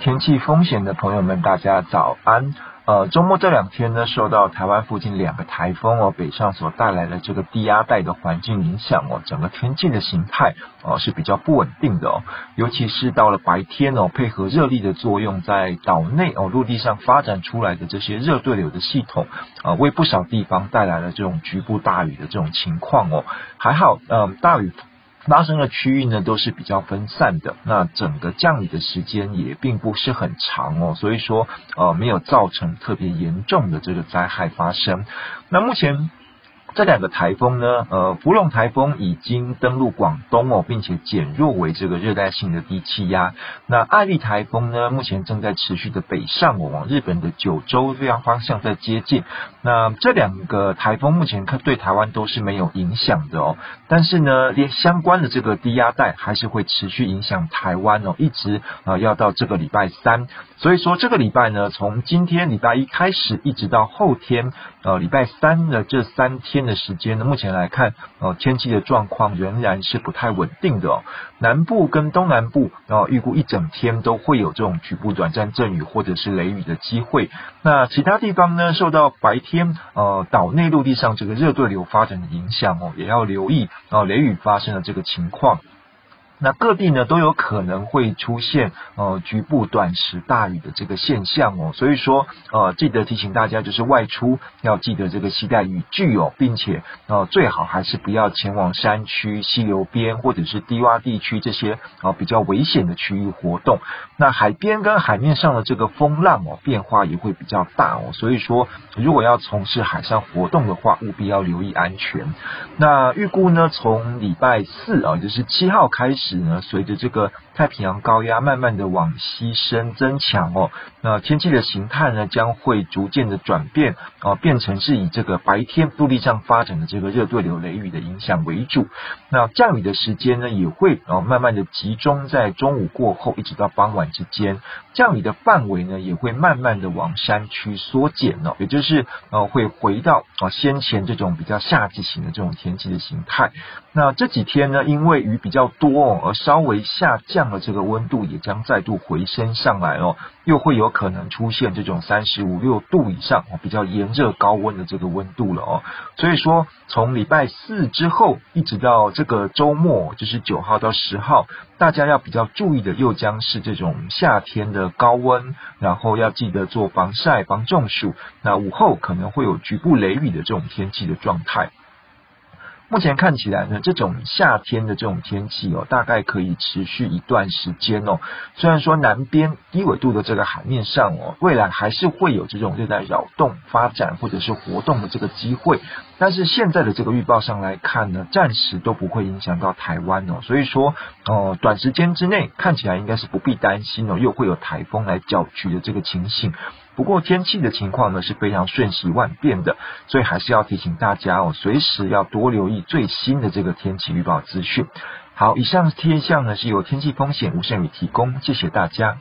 天气风险的朋友们，大家早安。呃，周末这两天呢，受到台湾附近两个台风哦北上所带来的这个低压带的环境影响哦，整个天气的形态哦是比较不稳定的哦，尤其是到了白天哦，配合热力的作用，在岛内哦陆地上发展出来的这些热对流的系统啊，为不少地方带来了这种局部大雨的这种情况哦，还好，嗯，大雨。发生的区域呢，都是比较分散的，那整个降雨的时间也并不是很长哦，所以说呃没有造成特别严重的这个灾害发生。那目前。这两个台风呢，呃，福隆台风已经登陆广东哦，并且减弱为这个热带性的低气压。那艾利台风呢，目前正在持续的北上哦，往日本的九州这样方向在接近。那这两个台风目前看对台湾都是没有影响的哦，但是呢，连相关的这个低压带还是会持续影响台湾哦，一直、呃、要到这个礼拜三。所以说这个礼拜呢，从今天礼拜一开始，一直到后天，呃，礼拜三的这三天。的时间呢，目前来看，哦，天气的状况仍然是不太稳定的哦。南部跟东南部，然后预估一整天都会有这种局部短暂阵雨或者是雷雨的机会。那其他地方呢，受到白天呃岛内陆地上这个热对流发展的影响哦，也要留意哦雷雨发生的这个情况。那各地呢都有可能会出现呃局部短时大雨的这个现象哦，所以说呃记得提醒大家，就是外出要记得这个携带雨具哦，并且呃最好还是不要前往山区、溪流边或者是低洼地区这些啊比较危险的区域活动。那海边跟海面上的这个风浪哦变化也会比较大哦，所以说如果要从事海上活动的话，务必要留意安全。那预估呢，从礼拜四啊，就是七号开始。呢，随着这个太平洋高压慢慢的往西伸增强哦，那天气的形态呢将会逐渐的转变啊，变成是以这个白天陆地上发展的这个热对流雷雨的影响为主。那降雨的时间呢也会啊慢慢的集中在中午过后一直到傍晚之间，降雨的范围呢也会慢慢的往山区缩减哦，也就是呃会回到啊先前这种比较夏季型的这种天气的形态。那这几天呢，因为雨比较多哦。而稍微下降的，这个温度也将再度回升上来哦，又会有可能出现这种三十五六度以上，比较炎热高温的这个温度了哦。所以说，从礼拜四之后一直到这个周末，就是九号到十号，大家要比较注意的又将是这种夏天的高温，然后要记得做防晒、防中暑。那午后可能会有局部雷雨的这种天气的状态。目前看起来呢，这种夏天的这种天气哦，大概可以持续一段时间哦。虽然说南边低纬度的这个海面上哦，未来还是会有这种热带扰动发展或者是活动的这个机会，但是现在的这个预报上来看呢，暂时都不会影响到台湾哦。所以说，哦，短时间之内看起来应该是不必担心哦，又会有台风来搅局的这个情形。不过天气的情况呢是非常瞬息万变的，所以还是要提醒大家哦，随时要多留意最新的这个天气预报资讯。好，以上天象呢是由天气风险吴胜宇提供，谢谢大家。